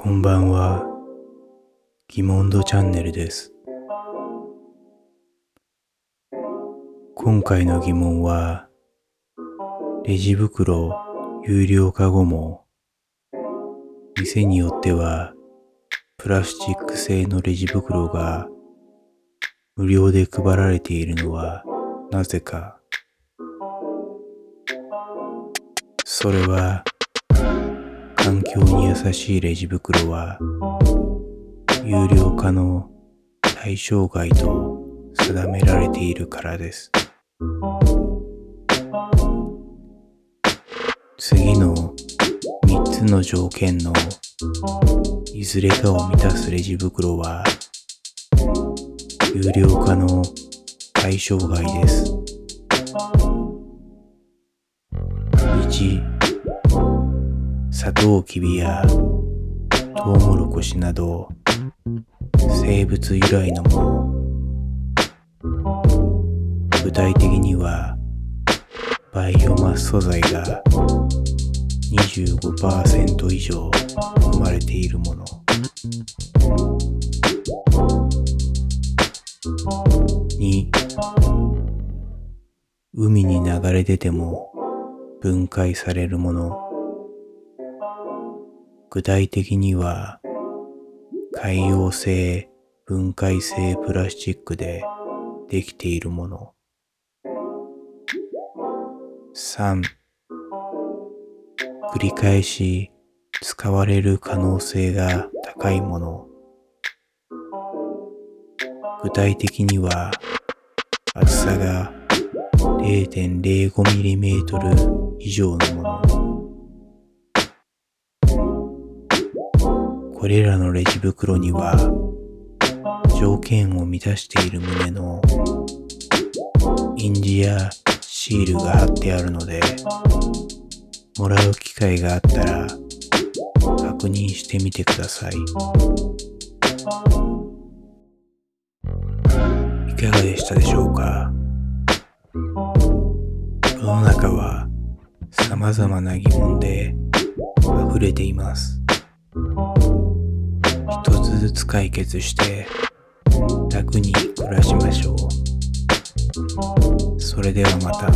こんばんは。疑問度チャンネルです。今回の疑問は、レジ袋有料化後も、店によっては、プラスチック製のレジ袋が無料で配られているのはなぜか。それは、環境に優しいレジ袋は、有料化の対象外と定められているからです。次の3つの条件のいずれかを満たすレジ袋は、有料化の対象外です。1、サトウキビやトウモロコシなど生物由来のもの。具体的にはバイオマス素材が25%以上含まれているもの。2海に流れ出ても分解されるもの。具体的には海洋性分解性プラスチックでできているもの。3繰り返し使われる可能性が高いもの。具体的には厚さが 0.05mm 以上のもの。これらのレジ袋には条件を満たしている旨の印字やシールが貼ってあるのでもらう機会があったら確認してみてください。いかがでしたでしょうか？世の中は様々な疑問で溢れています。ずつ解決して楽に暮らしましょう。それではまた。